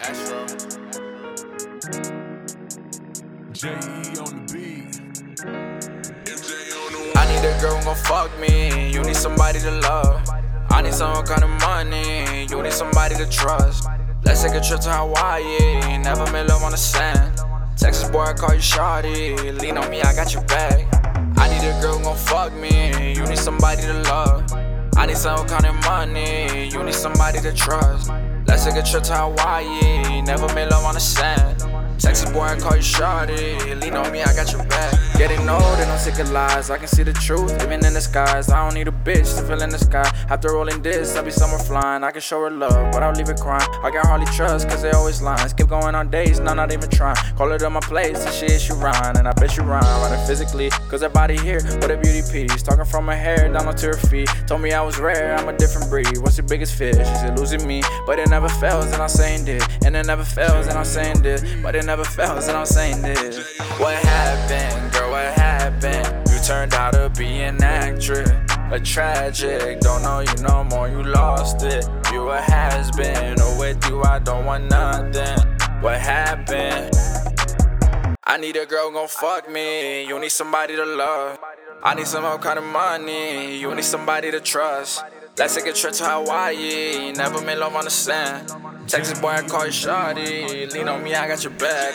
Astro. J.E. on the beat. I need a girl who gon' fuck me. You need somebody to love. I need some kind of money. You need somebody to trust. Let's take a trip to Hawaii. Never made love on the sand. Texas boy, I call you shawty. Lean on me, I got your back. I need a girl who gon' fuck me. You need somebody to love. I need some kind of money. You need somebody to trust. Let's take a trip to Hawaii. Never made love on the sand. Texas boy, I call you shawty. Lean on me, I got your back. Getting old and I'm sick of lies. I can see the truth, even in the skies. I don't need a bitch to fill in the sky. After rolling this, I'll be somewhere flying. I can show her love, but I'll leave her crying. I can hardly trust, cause they always lying. Skip going on days, no, not even trying. Call it on my place, and she rhyme. And I bet you rhyme, running physically. Cause her body here, what a beauty piece. Talking from her hair down to her feet. Told me I was rare, I'm a different breed. What's your biggest fear? She said losing me, but it never fails, and I'm saying this. And it never fails, and I'm saying this. But it never fails, and I'm saying this. What happened, girl? What happened? You turned out to be an actress. A tragic, don't know you no more, you lost it. You a has been, or oh, with you I don't want nothing. What happened? I need a girl gon' fuck me. You need somebody to love. I need some kind of money. You need somebody to trust. Let's take a trip to Hawaii. Never made love on the sand. Texas boy, I call you shawty. Lean on me, I got your back.